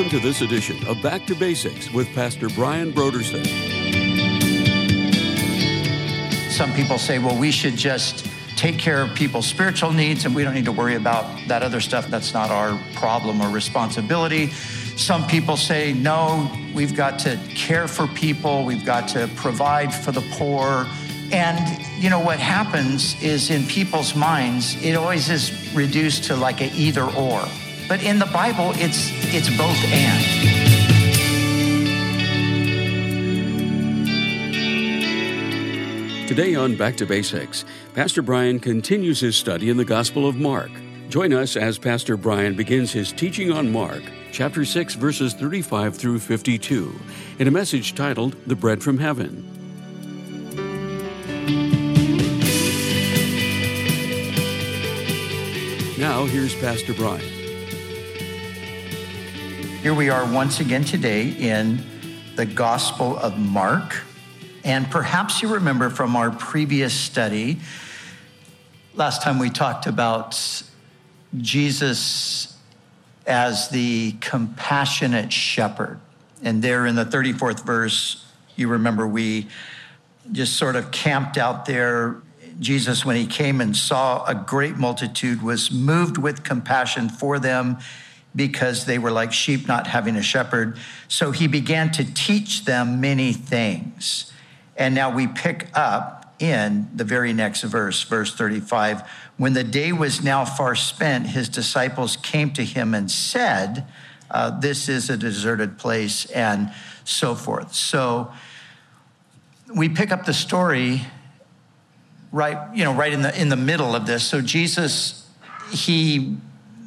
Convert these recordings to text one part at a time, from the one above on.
Welcome to this edition of Back to Basics with Pastor Brian Brodersen. Some people say, well, we should just take care of people's spiritual needs and we don't need to worry about that other stuff. That's not our problem or responsibility. Some people say, no, we've got to care for people, we've got to provide for the poor. And you know what happens is in people's minds, it always is reduced to like an either or. But in the Bible, it's it's both and. Today on Back to Basics, Pastor Brian continues his study in the Gospel of Mark. Join us as Pastor Brian begins his teaching on Mark, chapter 6, verses 35 through 52, in a message titled The Bread from Heaven. Now, here's Pastor Brian. Here we are once again today in the Gospel of Mark. And perhaps you remember from our previous study, last time we talked about Jesus as the compassionate shepherd. And there in the 34th verse, you remember we just sort of camped out there. Jesus, when he came and saw a great multitude, was moved with compassion for them because they were like sheep not having a shepherd. So he began to teach them many things. And now we pick up in the very next verse, verse 35. When the day was now far spent, his disciples came to him and said, uh, This is a deserted place, and so forth. So we pick up the story right, you know, right in the in the middle of this. So Jesus, he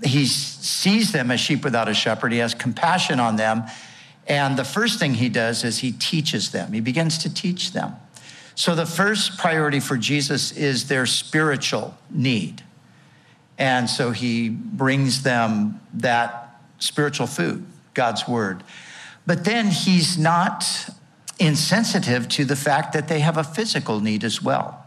he sees them as sheep without a shepherd. He has compassion on them and the first thing he does is he teaches them, he begins to teach them. So the first priority for Jesus is their spiritual need. And so he brings them that spiritual food, God's word. But then he's not insensitive to the fact that they have a physical need as well.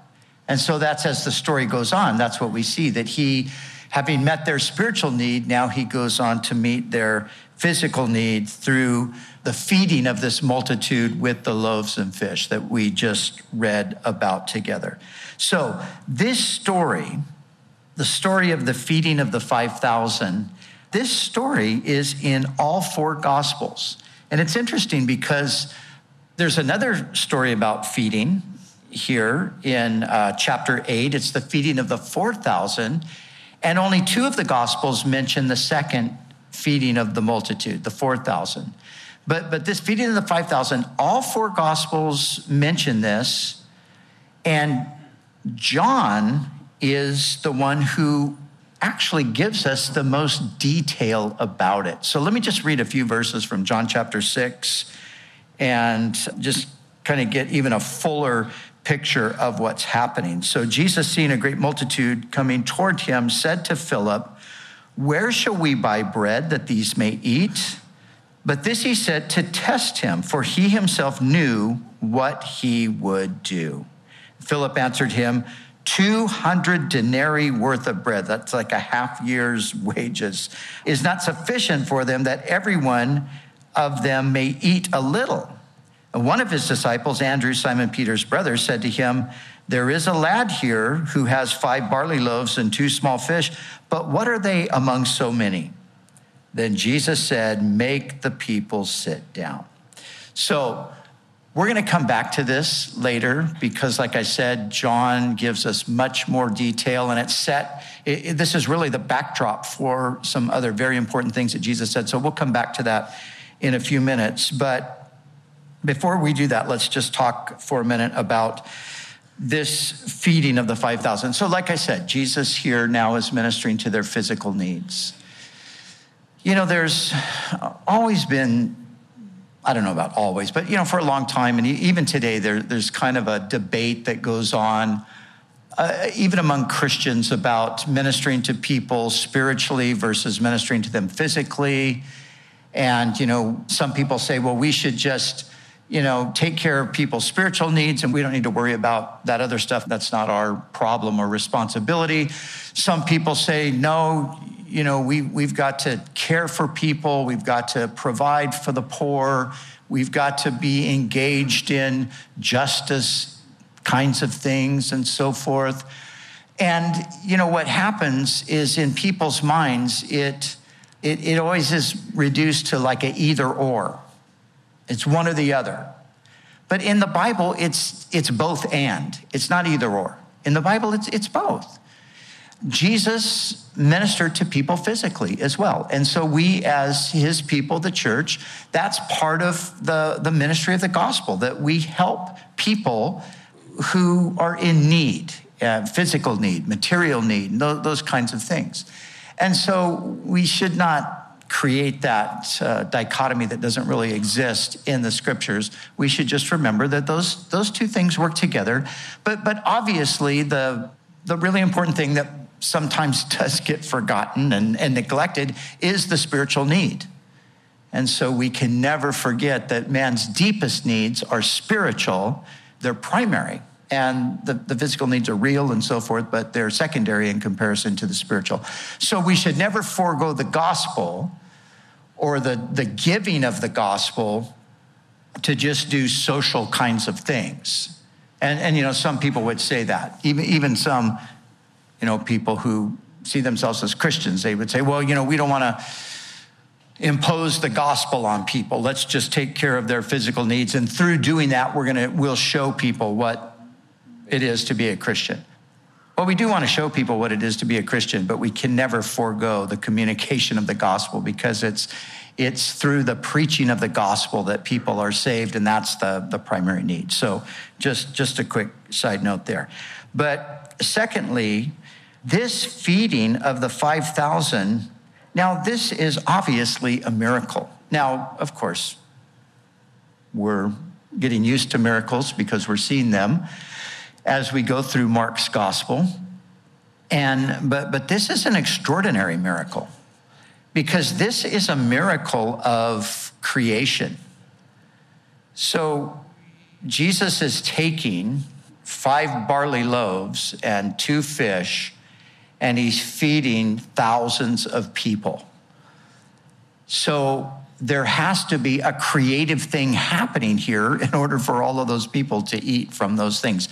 And so that's as the story goes on, that's what we see that he, having met their spiritual need, now he goes on to meet their physical need through the feeding of this multitude with the loaves and fish that we just read about together. So, this story, the story of the feeding of the 5,000, this story is in all four gospels. And it's interesting because there's another story about feeding here in uh, chapter 8. It's the feeding of the 4,000. And only two of the gospels mention the second feeding of the multitude, the 4,000. But, but this feeding of the 5,000, all four gospels mention this. And John is the one who actually gives us the most detail about it. So let me just read a few verses from John chapter 6 and just kind of get even a fuller picture of what's happening. So Jesus, seeing a great multitude coming toward him, said to Philip, where shall we buy bread that these may eat? But this he said to test him, for he himself knew what he would do. Philip answered him, 200 denarii worth of bread, that's like a half year's wages, is not sufficient for them that everyone of them may eat a little. One of his disciples, Andrew, Simon Peter's brother, said to him, There is a lad here who has five barley loaves and two small fish but what are they among so many? Then Jesus said, Make the people sit down. So we're going to come back to this later because, like I said, John gives us much more detail and it's set. It, it, this is really the backdrop for some other very important things that Jesus said. So we'll come back to that in a few minutes. But before we do that, let's just talk for a minute about this feeding of the 5,000. So, like I said, Jesus here now is ministering to their physical needs. You know, there's always been, I don't know about always, but, you know, for a long time, and even today, there, there's kind of a debate that goes on, uh, even among Christians, about ministering to people spiritually versus ministering to them physically. And, you know, some people say, well, we should just you know, take care of people's spiritual needs and we don't need to worry about that other stuff. That's not our problem or responsibility. Some people say, no, you know, we, we've got to care for people, we've got to provide for the poor, we've got to be engaged in justice kinds of things and so forth. And, you know, what happens is in people's minds, it, it, it always is reduced to like an either or. It's one or the other. But in the Bible, it's, it's both and. It's not either or. In the Bible, it's, it's both. Jesus ministered to people physically as well. And so we, as his people, the church, that's part of the, the ministry of the gospel, that we help people who are in need, uh, physical need, material need, those, those kinds of things. And so we should not create that uh, dichotomy that doesn't really exist in the scriptures. We should just remember that those, those two things work together. But, but obviously, the, the really important thing that sometimes does get forgotten and, and neglected is the spiritual need. And so we can never forget that man's deepest needs are spiritual, they're primary. And the, the physical needs are real and so forth, but they're secondary in comparison to the spiritual. So we should never forego the gospel or the, the giving of the gospel to just do social kinds of things. And, and you know, some people would say that. Even, even some, you know, people who see themselves as Christians, they would say, well, you know, we don't want to impose the gospel on people. Let's just take care of their physical needs. And through doing that, we're going to, we'll show people what it is to be a Christian. Well, we do want to show people what it is to be a Christian, but we can never forego the communication of the gospel because it's, it's through the preaching of the gospel that people are saved, and that's the, the primary need. So, just, just a quick side note there. But secondly, this feeding of the 5,000, now, this is obviously a miracle. Now, of course, we're getting used to miracles because we're seeing them as we go through Mark's gospel. And but but this is an extraordinary miracle because this is a miracle of creation. So Jesus is taking five barley loaves and two fish and he's feeding thousands of people. So there has to be a creative thing happening here in order for all of those people to eat from those things.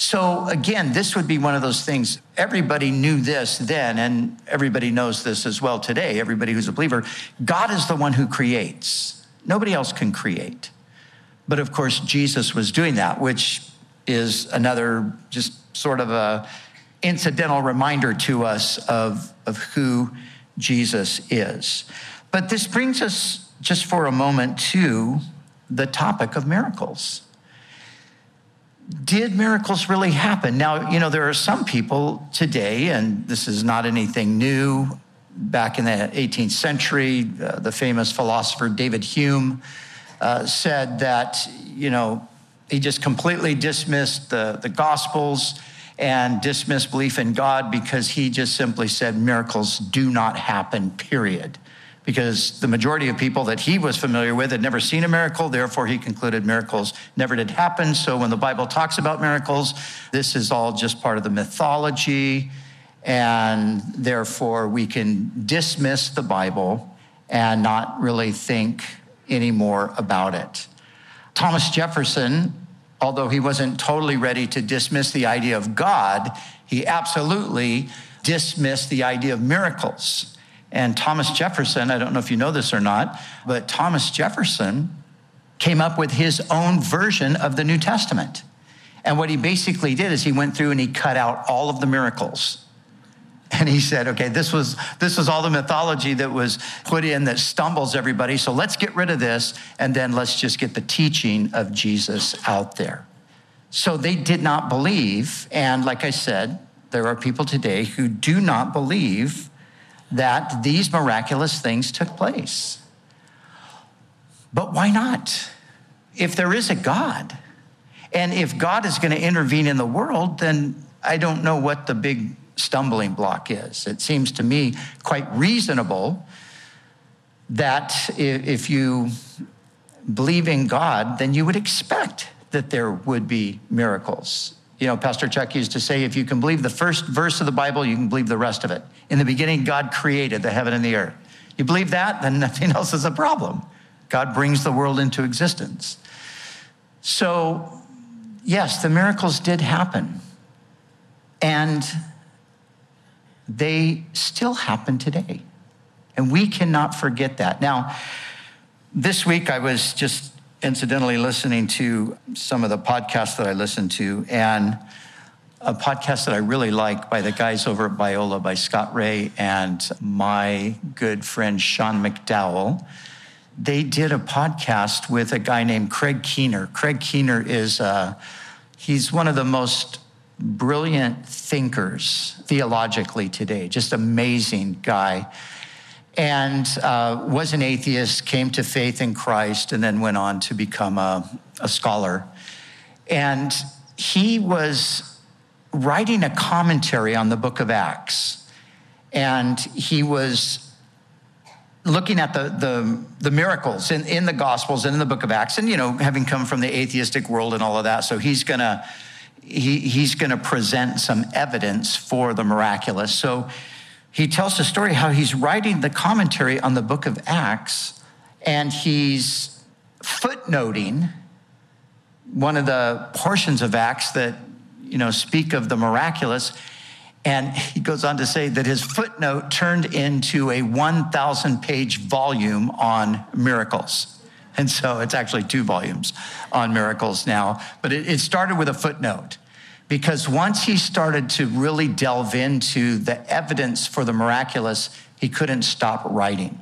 So again, this would be one of those things. Everybody knew this then, and everybody knows this as well today. Everybody who's a believer, God is the one who creates. Nobody else can create. But of course, Jesus was doing that, which is another just sort of a incidental reminder to us of, of who Jesus is. But this brings us just for a moment to the topic of miracles did miracles really happen? Now, you know, there are some people today, and this is not anything new. Back in the 18th century, uh, the famous philosopher David Hume uh, said that, you know, he just completely dismissed the, the Gospels and dismissed belief in God because he just simply said miracles do not happen, period because the majority of people that he was familiar with had never seen a miracle. Therefore, he concluded miracles never did happen. So when the Bible talks about miracles, this is all just part of the mythology. And therefore, we can dismiss the Bible and not really think anymore about it. Thomas Jefferson, although he wasn't totally ready to dismiss the idea of God, he absolutely dismissed the idea of miracles. And Thomas Jefferson, I don't know if you know this or not, but Thomas Jefferson came up with his own version of the New Testament. And what he basically did is he went through and he cut out all of the miracles. And he said, okay, this was, this was all the mythology that was put in that stumbles everybody. So let's get rid of this and then let's just get the teaching of Jesus out there. So they did not believe. And like I said, there are people today who do not believe that these miraculous things took place. But why not? If there is a God, and if God is going to intervene in the world, then I don't know what the big stumbling block is. It seems to me quite reasonable that if you believe in God, then you would expect that there would be miracles You know, Pastor Chuck used to say, if you can believe the first verse of the Bible, you can believe the rest of it. In the beginning, God created the heaven and the earth. You believe that, then nothing else is a problem. God brings the world into existence. So, yes, the miracles did happen. And they still happen today. And we cannot forget that. Now, this week I was just incidentally listening to some of the podcasts that I listen to, and a podcast that I really like by the guys over at Biola by Scott Rae and my good friend Sean McDowell. They did a podcast with a guy named Craig Keener. Craig Keener is uh, he's one of the most brilliant thinkers theologically today, just amazing guy. And uh, was an atheist, came to faith in Christ, and then went on to become a, a scholar. And he was writing a commentary on the book of Acts. And he was looking at the, the, the, miracles in, in the Gospels and in the book of Acts, and, you know, having come from the atheistic world and all of that. So he's going to he, he's going to present some evidence for the miraculous. So he tells the story how he's writing the commentary on the book of Acts and he's footnoting one of the portions of Acts that, you know, speak of the miraculous. And he goes on to say that his footnote turned into a 1,000 page volume on miracles. And so it's actually two volumes on miracles now. But it, it started with a footnote because once he started to really delve into the evidence for the miraculous, he couldn't stop writing.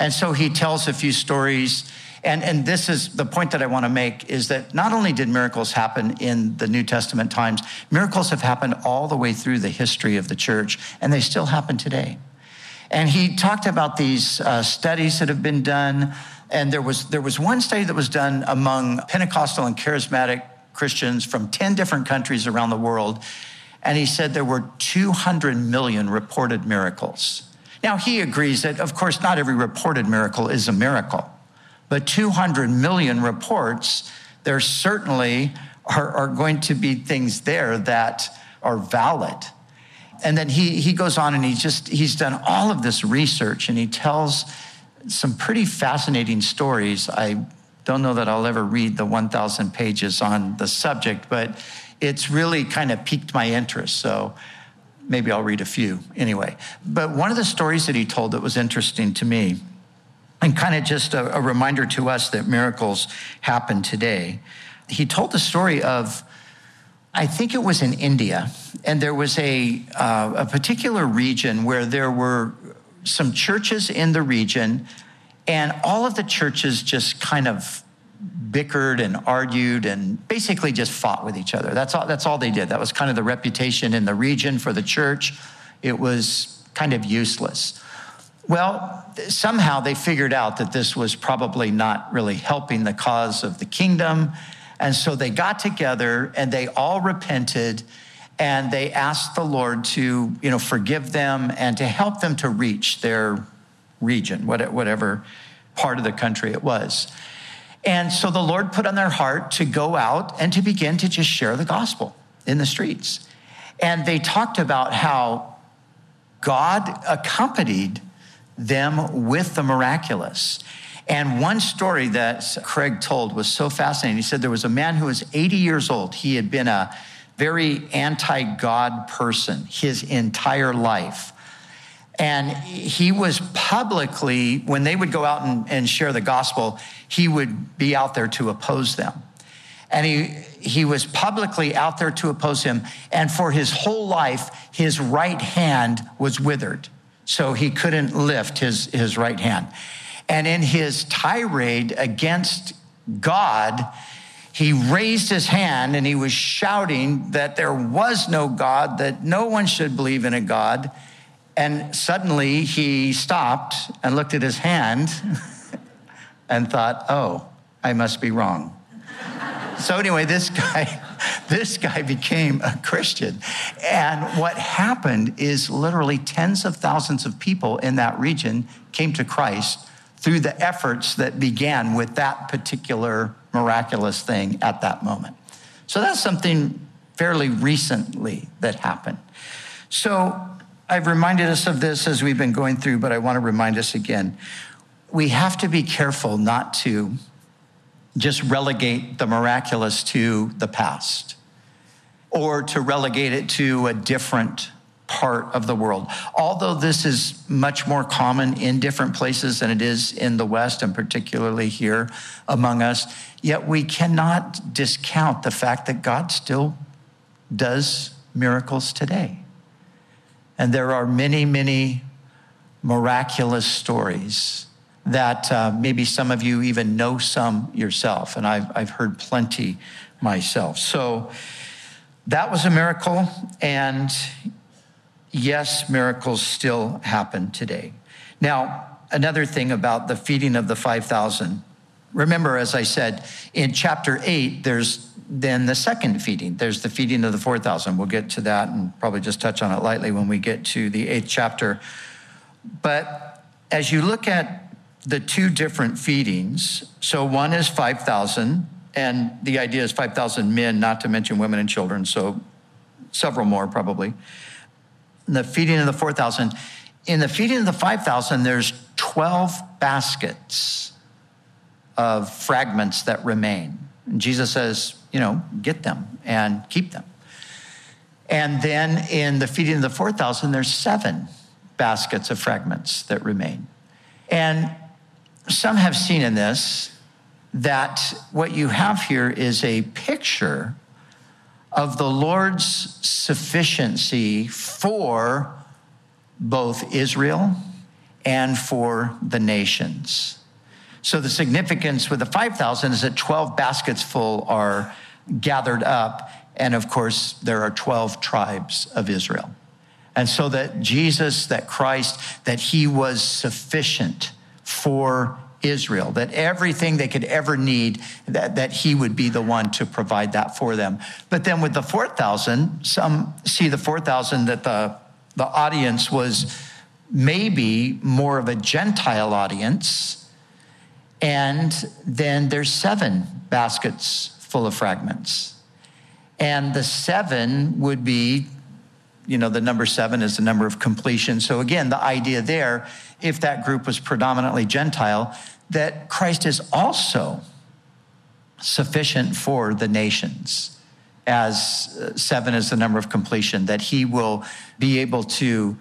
And so he tells a few stories. And, and this is the point that I want to make is that not only did miracles happen in the New Testament times, miracles have happened all the way through the history of the church, and they still happen today. And he talked about these uh, studies that have been done and there was, there was one study that was done among Pentecostal and charismatic Christians from 10 different countries around the world. And he said there were 200 million reported miracles. Now, he agrees that, of course, not every reported miracle is a miracle, but 200 million reports, there certainly are, are going to be things there that are valid. And then he, he goes on and he just, he's done all of this research and he tells some pretty fascinating stories. I don't know that I'll ever read the 1,000 pages on the subject, but it's really kind of piqued my interest. So maybe I'll read a few anyway. But one of the stories that he told that was interesting to me, and kind of just a, a reminder to us that miracles happen today, he told the story of. I think it was in India, and there was a, uh, a particular region where there were some churches in the region, and all of the churches just kind of bickered and argued and basically just fought with each other. That's all, that's all they did. That was kind of the reputation in the region for the church. It was kind of useless. Well, somehow they figured out that this was probably not really helping the cause of the kingdom. And so they got together and they all repented and they asked the Lord to, you know, forgive them and to help them to reach their region, whatever part of the country it was. And so the Lord put on their heart to go out and to begin to just share the gospel in the streets. And they talked about how God accompanied them with the miraculous. And one story that Craig told was so fascinating. He said there was a man who was 80 years old. He had been a very anti God person his entire life. And he was publicly, when they would go out and, and share the gospel, he would be out there to oppose them. And he, he was publicly out there to oppose him. And for his whole life, his right hand was withered. So he couldn't lift his, his right hand. And in his tirade against God, he raised his hand and he was shouting that there was no God, that no one should believe in a God. And suddenly he stopped and looked at his hand and thought, oh, I must be wrong. so anyway, this guy, this guy became a Christian. And what happened is literally tens of thousands of people in that region came to Christ through the efforts that began with that particular miraculous thing at that moment. So that's something fairly recently that happened. So I've reminded us of this as we've been going through, but I want to remind us again. We have to be careful not to just relegate the miraculous to the past or to relegate it to a different part of the world. Although this is much more common in different places than it is in the West, and particularly here among us, yet we cannot discount the fact that God still does miracles today. And there are many, many miraculous stories that uh, maybe some of you even know some yourself, and I've, I've heard plenty myself. So that was a miracle, and yes, miracles still happen today. Now, another thing about the feeding of the 5,000. Remember, as I said, in chapter 8, there's then the second feeding. There's the feeding of the 4,000. We'll get to that and probably just touch on it lightly when we get to the eighth chapter. But as you look at the two different feedings, so one is 5,000, and the idea is 5,000 men, not to mention women and children, so several more probably. The feeding of the 4,000. In the feeding of the 5,000, there's 12 baskets of fragments that remain. And Jesus says, you know, get them and keep them. And then in the feeding of the 4,000, there's seven baskets of fragments that remain. And some have seen in this that what you have here is a picture of the Lord's sufficiency for both Israel and for the nations. So the significance with the 5,000 is that 12 baskets full are gathered up. And of course, there are 12 tribes of Israel. And so that Jesus, that Christ, that he was sufficient for Israel, that everything they could ever need, that, that he would be the one to provide that for them. But then with the 4,000, some see the 4,000 that the, the audience was maybe more of a Gentile audience and then there's seven baskets full of fragments. And the seven would be, you know, the number seven is the number of completion. So again, the idea there, if that group was predominantly Gentile, that Christ is also sufficient for the nations as uh, seven is the number of completion, that he will be able to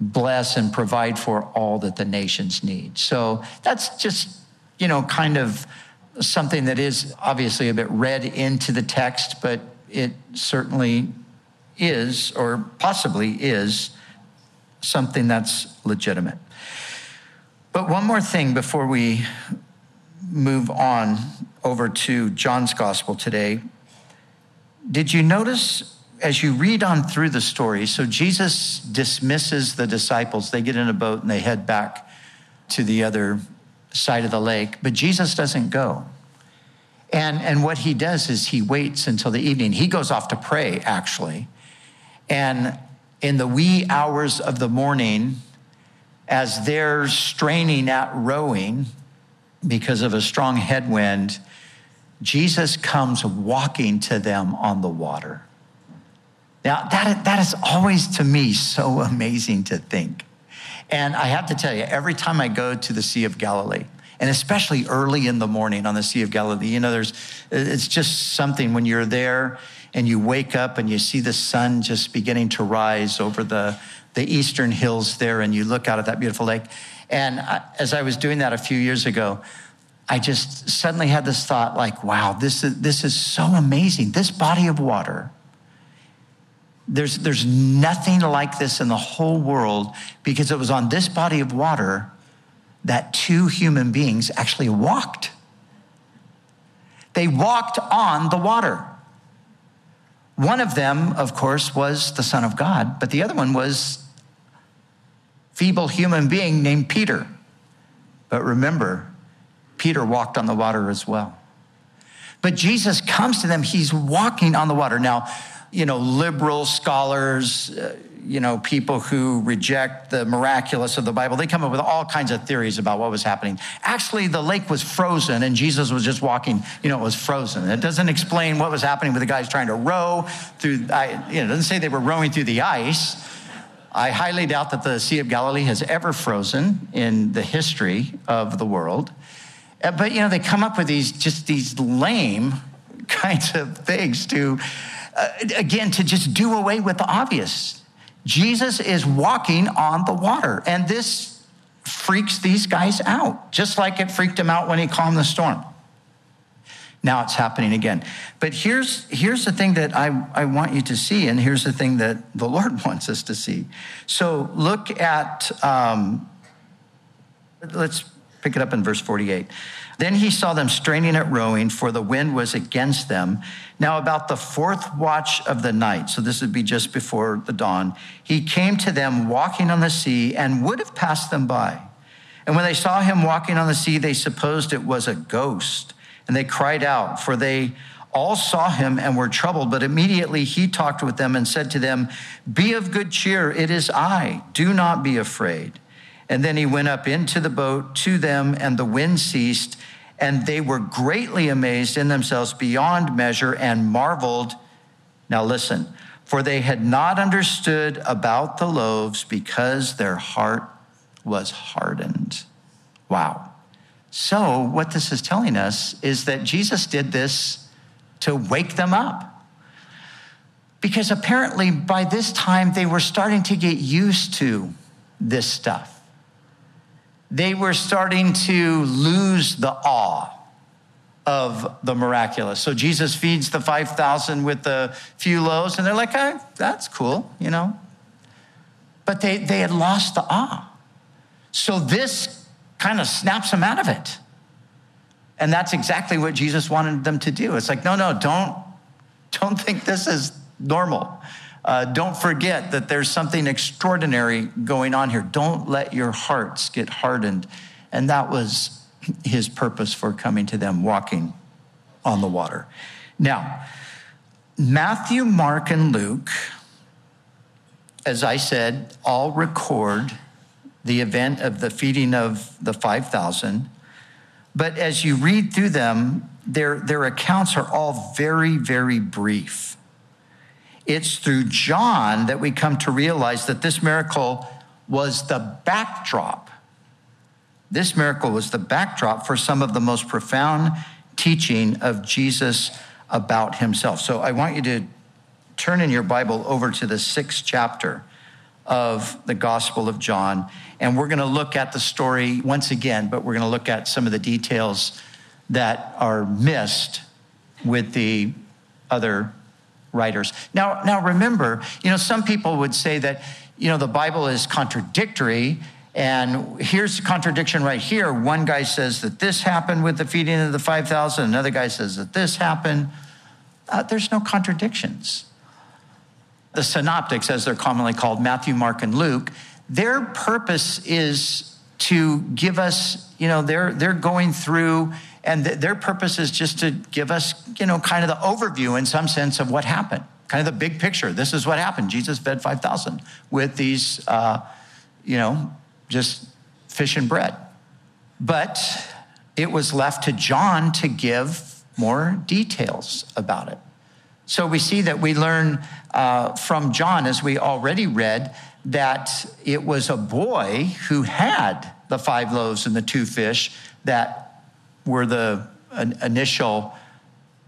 bless and provide for all that the nations need. So that's just you know, kind of something that is obviously a bit read into the text, but it certainly is, or possibly is, something that's legitimate. But one more thing before we move on over to John's gospel today. Did you notice as you read on through the story? So Jesus dismisses the disciples, they get in a boat and they head back to the other side of the lake, but Jesus doesn't go. And, and what he does is he waits until the evening. He goes off to pray, actually. And in the wee hours of the morning, as they're straining at rowing because of a strong headwind, Jesus comes walking to them on the water. Now, that, that is always to me so amazing to think. And I have to tell you, every time I go to the Sea of Galilee, and especially early in the morning on the Sea of Galilee, you know, there's, it's just something when you're there and you wake up and you see the sun just beginning to rise over the, the eastern hills there and you look out at that beautiful lake. And I, as I was doing that a few years ago, I just suddenly had this thought like, wow, this is, this is so amazing. This body of water there's, there's nothing like this in the whole world because it was on this body of water that two human beings actually walked. They walked on the water. One of them, of course, was the Son of God, but the other one was feeble human being named Peter. But remember, Peter walked on the water as well. But Jesus comes to them, he's walking on the water. Now, you know, liberal scholars, uh, you know, people who reject the miraculous of the Bible, they come up with all kinds of theories about what was happening. Actually, the lake was frozen and Jesus was just walking, you know, it was frozen. It doesn't explain what was happening with the guys trying to row through, I, you know, it doesn't say they were rowing through the ice. I highly doubt that the Sea of Galilee has ever frozen in the history of the world. Uh, but, you know, they come up with these, just these lame kinds of things to, again, to just do away with the obvious. Jesus is walking on the water, and this freaks these guys out, just like it freaked him out when he calmed the storm. Now it's happening again. But here's, here's the thing that I, I want you to see, and here's the thing that the Lord wants us to see. So look at, um, let's pick it up in verse 48. Then he saw them straining at rowing, for the wind was against them. Now, about the fourth watch of the night, so this would be just before the dawn, he came to them walking on the sea and would have passed them by. And when they saw him walking on the sea, they supposed it was a ghost. And they cried out, for they all saw him and were troubled. But immediately he talked with them and said to them, Be of good cheer, it is I. Do not be afraid. And then he went up into the boat to them, and the wind ceased, and they were greatly amazed in themselves beyond measure and marveled. Now, listen, for they had not understood about the loaves because their heart was hardened. Wow. So, what this is telling us is that Jesus did this to wake them up. Because apparently, by this time, they were starting to get used to this stuff they were starting to lose the awe of the miraculous. So Jesus feeds the 5,000 with the few loaves, and they're like, oh, that's cool, you know. But they, they had lost the awe. So this kind of snaps them out of it. And that's exactly what Jesus wanted them to do. It's like, no, no, don't, don't think this is normal. Uh, don't forget that there's something extraordinary going on here. Don't let your hearts get hardened. And that was his purpose for coming to them, walking on the water. Now, Matthew, Mark, and Luke, as I said, all record the event of the feeding of the 5,000. But as you read through them, their, their accounts are all very, very brief. It's through John that we come to realize that this miracle was the backdrop. This miracle was the backdrop for some of the most profound teaching of Jesus about himself. So I want you to turn in your Bible over to the sixth chapter of the Gospel of John. And we're going to look at the story once again, but we're going to look at some of the details that are missed with the other writers. Now, now remember, you know, some people would say that, you know, the Bible is contradictory. And here's the contradiction right here. One guy says that this happened with the feeding of the 5,000. Another guy says that this happened. Uh, there's no contradictions. The synoptics, as they're commonly called, Matthew, Mark, and Luke, their purpose is to give us, you know, they're, they're going through and th- their purpose is just to give us, you know, kind of the overview in some sense of what happened, kind of the big picture. This is what happened. Jesus fed 5,000 with these, uh, you know, just fish and bread. But it was left to John to give more details about it. So we see that we learn uh, from John, as we already read, that it was a boy who had the five loaves and the two fish that were the initial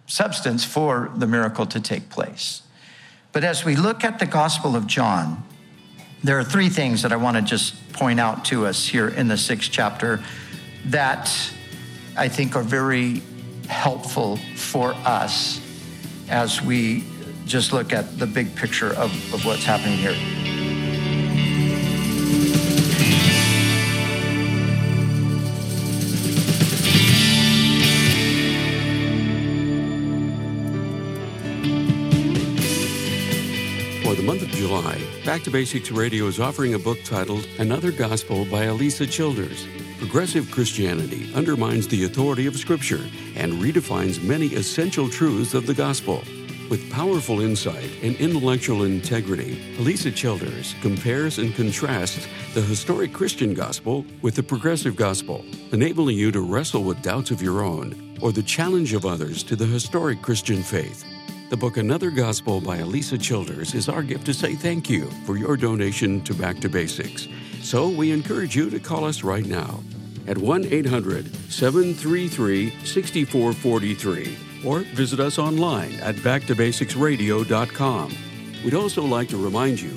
substance for the miracle to take place. But as we look at the Gospel of John, there are three things that I want to just point out to us here in the sixth chapter that I think are very helpful for us as we just look at the big picture of, of what's happening here. Back to Basics Radio is offering a book titled Another Gospel by Alisa Childers. Progressive Christianity undermines the authority of Scripture and redefines many essential truths of the gospel. With powerful insight and intellectual integrity, Alisa Childers compares and contrasts the historic Christian gospel with the progressive gospel, enabling you to wrestle with doubts of your own or the challenge of others to the historic Christian faith. The book Another Gospel by Alisa Childers is our gift to say thank you for your donation to Back to Basics. So we encourage you to call us right now at 1 800 733 6443 or visit us online at backtobasicsradio.com. We'd also like to remind you